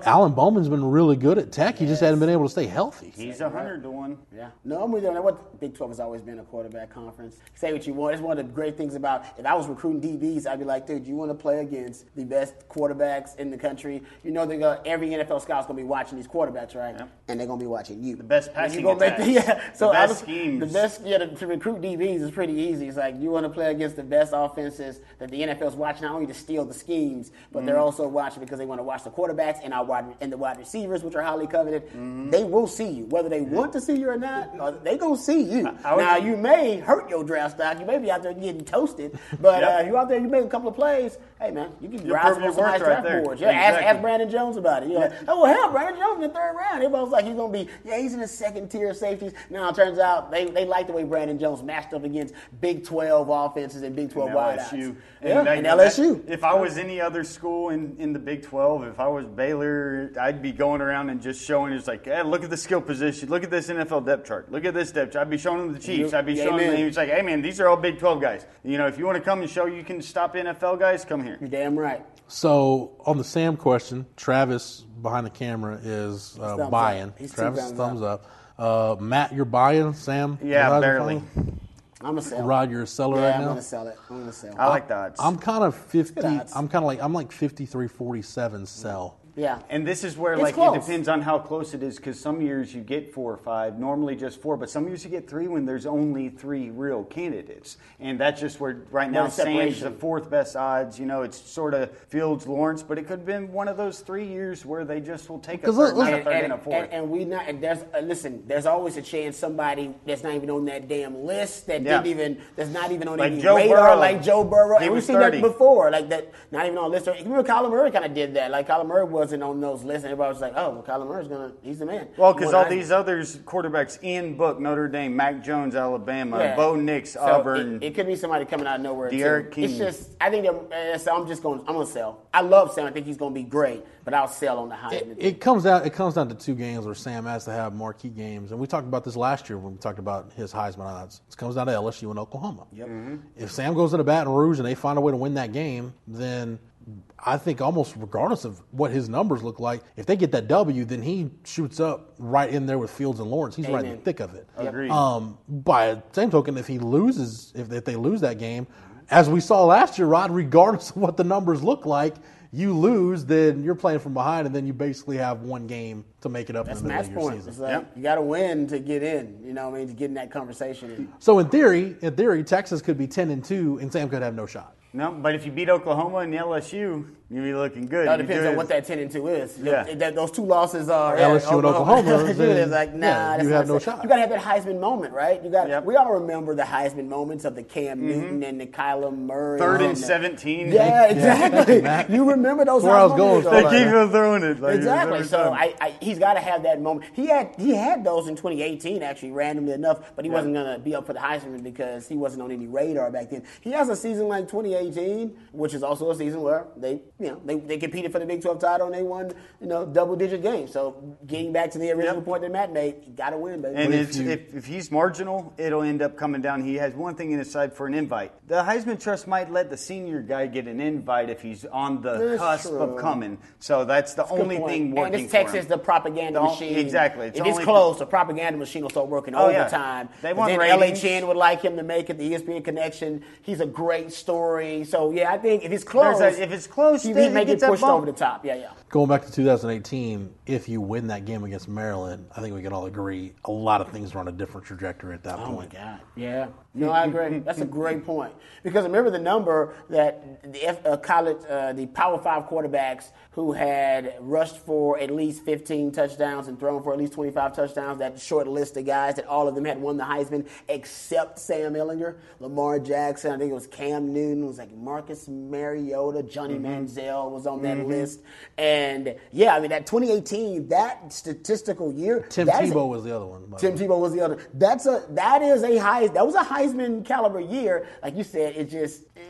Alan Bowman's been really good at Tech. He just hadn't been able to stay healthy. He's a hundred to one. Yeah. No, I'm with you on that. What Big 12 has always been a quarterback conference. Say what you want. It's one of the great things about if I was recruiting DBs, I'd be like, dude, you want to play against the best quarterbacks in the country. You know, they're gonna, every NFL scout's going to be watching these quarterbacks, right? Yep. And they're going to be watching you. The best passing you gonna make the, attacks. Yeah. So The I best was- schemes. The best, yeah, to, to recruit DBs is pretty easy. It's like you want to play against the best offenses that the NFL's watching, not only to steal the schemes, but they're Mhm. also watching because they want to watch the quarterbacks and our wide and the wide receivers, which are highly coveted. They will see you, whether they want to see you or not. uh, they gonna see you. I would- now you may hurt your draft stock. You may be out there getting toasted, but Yep. uh, you out there, you make a couple of plays. Hey man, you can You're rise proving on some your high right draft boards. Yeah, ask, Exactly. ask Brandon Jones about it. You're like, oh well, hell, Brandon Jones in the third round. Everybody was like, he's gonna be, yeah, he's in the second tier of safeties. Now it turns out they, they like the way Brandon Jones matched up against Big Twelve offenses and Big Twelve and wideouts. LSU. Yeah, that- and LSU. that- if I was any other school in, in the Big 12, if I was Baylor, I'd be going around and just showing it's like, hey, look at the skill position. Look at this NFL depth chart. Look at this depth chart. I'd be showing them the Chiefs. I'd be Yeah, showing amen. them. It's like, hey, man, these are all Big 12 guys. You know, if you want to come and show you can stop NFL guys, come here. You're damn right. So on the Sam question, Travis behind the camera is uh, buying. He's Travis thumbs thumbs up. Uh, Matt, you're buying. Sam, Yeah, your barely. following? I'm a sell. Rod, you're a seller yeah, right I'm now. gonna sell it. I'm gonna sell. I like the odds. I'm kind of fifty. I'm kind of like I'm like 53, 47 sell. Yeah. And this is where, It's like, close. it depends on how close it is. Because some years you get four or five, normally just four, but some years you get three when there's only three real candidates, and that's just where right now More Sam's the fourth best odds. You know, it's sort of Fields, Lawrence, but it could have been one of those three years where they just will take a 'Cause third, look- not a and, third, and, and a fourth. and, and we not and there's uh, listen. There's always a chance somebody that's not even on that damn list that Yeah. didn't even that's not even on Like any Joe radar, Burrow. like Joe Burrow. He and we've was seen 30. that before, like that not even on a list. Remember, Kyler Murray kind of did that. Like Kyler Murray wasn't on those lists, and everybody was like, "Oh, well, Kyler Murray's gonna, he's the man." Well, because all Heisman. these others quarterbacks Ian Book Notre Dame, Mac Jones, Alabama, Yeah. Bo Nix, So Auburn. It, it could be somebody coming out of nowhere. De'Aaron too. It's just, I think that, eh, so I'm just going. I'm gonna sell. I love Sam. I think he's gonna be great, but I'll sell on the Heisman. It comes down. It comes down to two games where Sam has to have marquee games, and we talked about this last year when we talked about his Heisman odds. It comes down to LSU and Oklahoma. Yep. Mm-hmm. If Sam goes into Baton Rouge and they find a way to win that game, then I think almost regardless of what his numbers look like, if they get that W, then he shoots up right in there with Fields and Lawrence. He's right in the thick of it. Agreed. Um, by the same token, if he loses, if, if they lose that game, as we saw last year, Rod, regardless of what the numbers look like, you lose, then you're playing from behind, and then you basically have one game to make it up That's in the middle match of your point. season. It's like you got to win to get in. You know, what I mean, to get in that conversation. So in theory, in theory, Texas could be ten and two, and Sam could have no shot. No, but if you beat Oklahoma and LSU, you'll be looking good. That You depends on it- what that ten and two is. Yeah. If that- those two losses are LSU and Oklahoma, LSU then, is like, nah, yeah, you have no shot. You got to have that Heisman moment, right? You got. Yep. We all remember the Heisman moments of the Cam mm-hmm. Newton and the Kyler Murray. Third and and the- 17. Yeah, exactly. you remember those? Where I was going They though, keep like- throwing it. Like, Exactly. every So. I, I, he's got to have that moment. He had he had those in 2018, actually, randomly enough, but he Yeah. wasn't going to be up for the Heisman because he wasn't on any radar back then. He has a season like 2018, which is also a season where they, you know, they, they competed for the Big 12 title and they won, you know, double digit games. So getting back to the original yep. point that Matt made, you got to win, baby. And if, if, if, he's marginal, it'll end up coming down. He has one thing in his side for an invite. The Heisman Trust might let the senior guy get an invite if he's on the that's cusp true. of coming. So that's the that's only thing working. And it's Texas, the propaganda the, machine. Exactly. It's if it's close, the propaganda machine will start working oh, overtime. Yeah. They want then LA Chin would like him to make it. The ESPN connection. He's a great story. So yeah, I think if it's close, a, if it's close, he, he may get pushed over the top. Yeah, yeah. Going back to 2018, if you win that game against Maryland, I think we can all agree a lot of things are on a different trajectory at that oh point. Oh my God! Yeah, no, I agree. That's a great point because remember the number that the F, uh, college, uh, the Power Five quarterbacks who had rushed for at least 15 touchdowns and thrown for at least 25 touchdowns. That short list of guys that all of them had won the Heisman except Sam Ehlinger, Lamar Jackson. I think it was Cam Newton. It was like Marcus Mariota, Johnny mm-hmm. Manziel was on that mm-hmm. list. And yeah, I mean that 2018, that statistical year. Tim Tebow a, was the other one. Tim Tebow was the other. That's a that is a high. That was a Heisman caliber year. Like you said, it just eh,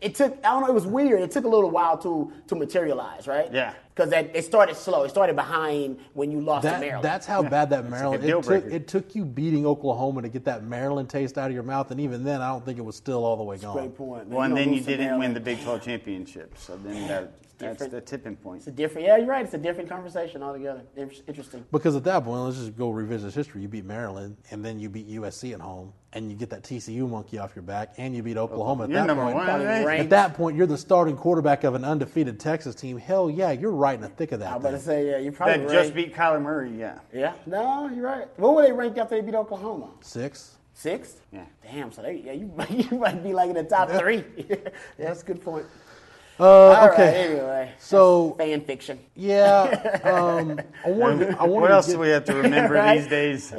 it took I don't know, it was weird. It took a little while to to materialize, right? Yeah. Because it started slow. It started behind when you lost that, to Maryland. That's how yeah. bad that Maryland. Like it took it took you beating Oklahoma to get that Maryland taste out of your mouth, and even then, I don't think it was still all the way gone. Great point. Man. Well, and then you didn't Maryland. win the Big 12 championship, so then that that's the tipping point. It's a different. Yeah, you're right. It's a different conversation altogether. Interesting. Because at that point, let's just go revisit history. You beat Maryland, and then you beat USC at home, and you get that TCU monkey off your back, and you beat Oklahoma. At you're that point, one, at that point, you're the starting quarterback of an undefeated Texas team. Hell yeah, you're right in the thick of that. I was about to say yeah, you probably that just beat Kyler Murray. Yeah. Yeah. No, you're right. What were they ranked after they beat Oklahoma? Six. Six? Yeah. Damn. So they, yeah, you, you might be like in the top three. yeah, that's a good point. Uh, okay. Right, anyway, so fan fiction. Yeah. Um, I wanted. I wanted what else get, do we have to remember right? these days?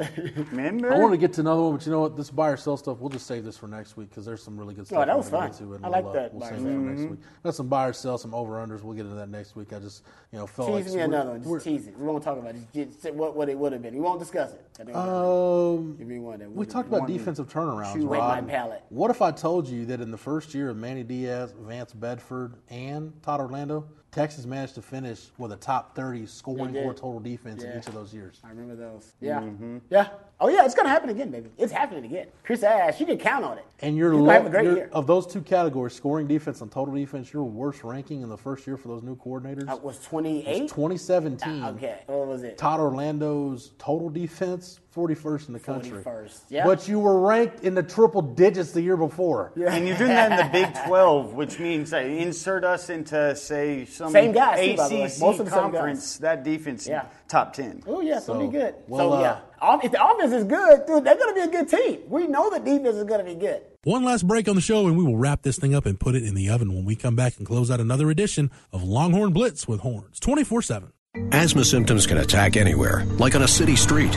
Remember? I want to get to another one, but you know what? This buy or sell stuff, we'll just save this for next week because there's some really good stuff. Oh, that was fun. I like we'll, that. We'll save that for next week. Got some buy or sell, some over unders. We'll get into that next week. I just you know felt tease like me another one. Just tease it. We won't talk about it. Just what what it would have been. We won't discuss it. Um, Give me one. We talked about defensive turnarounds. Rod. my palate. What if I told you that in the first year of Manny Diaz, Vance Bedford, and Todd Orlando, Texas managed to finish with a top 30 scoring or total defense yeah. in each of those years. I remember those. Yeah. Mm-hmm. Yeah. Oh, yeah, it's going to happen again, baby. It's happening again. Chris Ash, you can count on it. And you're, low, have a great year. of those two categories, scoring defense and total defense, your worst ranking in the first year for those new coordinators uh, was 28? 2017. Uh, okay. What was it? Todd Orlando's total defense 41st in the country. 41st, yeah. But you were ranked in the triple digits the year before. Yeah. And you're doing that in the Big 12, which means uh, insert us into, say, some same guys, ACC too, Most of the conference, that defense, yeah. Top 10. Oh, yeah, so, it'll be good. Well, so, yeah. Uh, if the offense is good, dude, they're going to be a good team. We know the defense is going to be good. One last break on the show, and we will wrap this thing up and put it in the oven when we come back and close out another edition of Longhorn Blitz with Horns 24 7. Asthma symptoms can attack anywhere, like on a city street.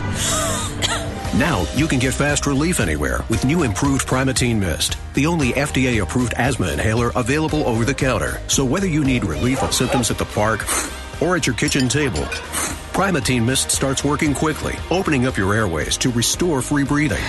Now you can get fast relief anywhere with new improved Primatene Mist, the only FDA approved asthma inhaler available over the counter. So whether you need relief of symptoms at the park or at your kitchen table, Primatene Mist starts working quickly, opening up your airways to restore free breathing.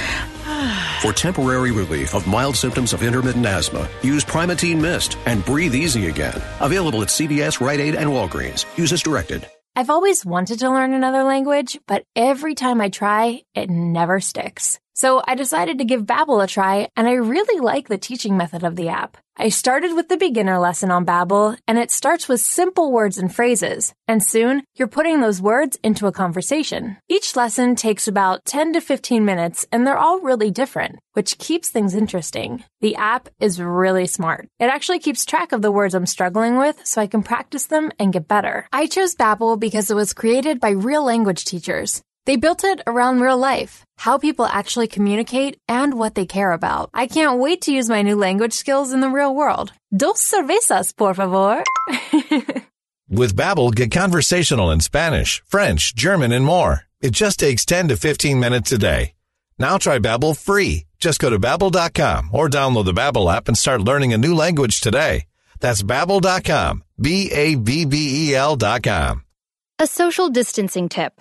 For temporary relief of mild symptoms of intermittent asthma, use Primatene Mist and breathe easy again. Available at CVS, Rite Aid, and Walgreens. Use as directed. I've always wanted to learn another language, but every time I try, it never sticks. So I decided to give Babbel a try, and I really like the teaching method of the app. I started with the beginner lesson on Babbel, and it starts with simple words and phrases. And soon, you're putting those words into a conversation. Each lesson takes about 10 to 15 minutes, and they're all really different, which keeps things interesting. The app is really smart. It actually keeps track of the words I'm struggling with so I can practice them and get better. I chose Babbel because it was created by real language teachers. They built it around real life, how people actually communicate, and what they care about. I can't wait to use my new language skills in the real world. Dos cervezas, por favor. With Babbel, get conversational in Spanish, French, German, and more. It just takes 10 to 15 minutes a day. Now try Babbel free. Just go to babbel.com or download the Babbel app and start learning a new language today. That's babbel.com. B A B B E L.com. A social distancing tip.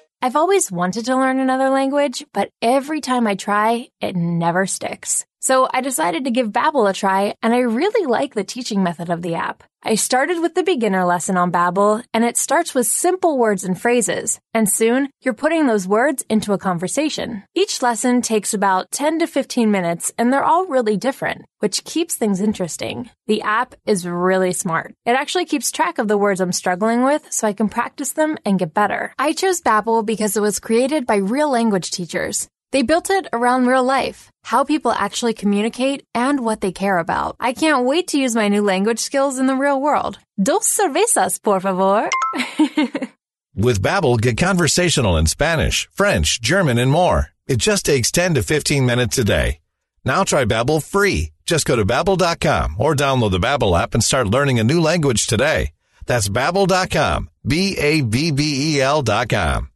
I've always wanted to learn another language, but every time I try, it never sticks. So I decided to give Babbel a try, and I really like the teaching method of the app. I started with the beginner lesson on Babbel, and it starts with simple words and phrases, and soon you're putting those words into a conversation. Each lesson takes about 10 to 15 minutes, and they're all really different, which keeps things interesting. The app is really smart. It actually keeps track of the words I'm struggling with so I can practice them and get better. I chose Babbel because it was created by real language teachers. They built it around real life, how people actually communicate, and what they care about. I can't wait to use my new language skills in the real world. Dos cervezas, por favor. With Babbel, get conversational in Spanish, French, German, and more. It just takes 10 to 15 minutes a day. Now try Babbel free. Just go to babbel.com or download the Babbel app and start learning a new language today. That's babbel.com. B A B B E L.com.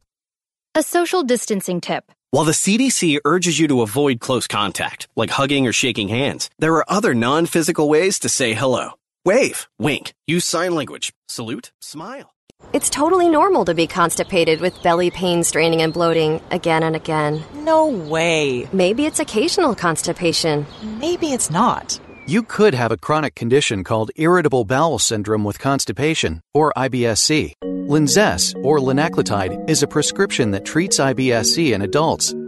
A social distancing tip. While the CDC urges you to avoid close contact, like hugging or shaking hands, there are other non physical ways to say hello. Wave, wink, use sign language, salute, smile. It's totally normal to be constipated with belly pain, straining, and bloating again and again. No way. Maybe it's occasional constipation. Maybe it's not. You could have a chronic condition called irritable bowel syndrome with constipation, or IBS-C. Linzess, or linaclotide, is a prescription that treats IBS-C in adults.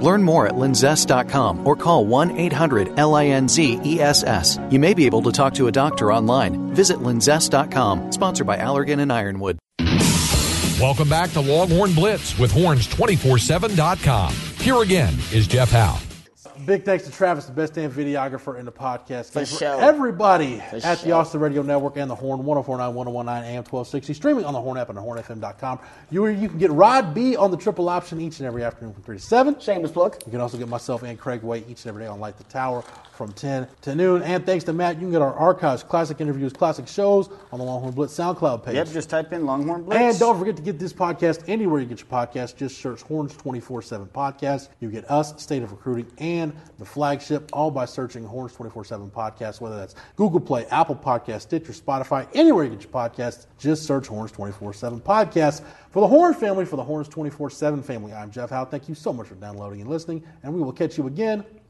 Learn more at linzess.com or call 1 800 LINZESS. You may be able to talk to a doctor online. Visit linzess.com, sponsored by Allergan and Ironwood. Welcome back to Longhorn Blitz with horns247.com. Here again is Jeff Howe. Big thanks to Travis, the best damn videographer in the podcast. For sure. everybody For at the. Austin Radio Network and the Horn 1049 1019 AM 1260, streaming on the Horn app and the hornfm.com. You, you can get Rod B on the triple option each and every afternoon from 3 to 7. Shameless plug. You can also get myself and Craig Way each and every day on Light the Tower from 10 to noon. And thanks to Matt, you can get our archives, classic interviews, classic shows on the Longhorn Blitz SoundCloud page. Yep, just type in Longhorn Blitz. And don't forget to get this podcast anywhere you get your podcast. Just search Horns 24 7 Podcast. You get us, State of Recruiting, and the flagship, all by searching Horns 24 7 Podcast, whether that's Google Play, Apple Podcast, Stitcher, Spotify, anywhere you get your podcasts. Just search Horns 24 7 Podcast. For the Horn family, for the Horns 24 7 family, I'm Jeff Howe. Thank you so much for downloading and listening, and we will catch you again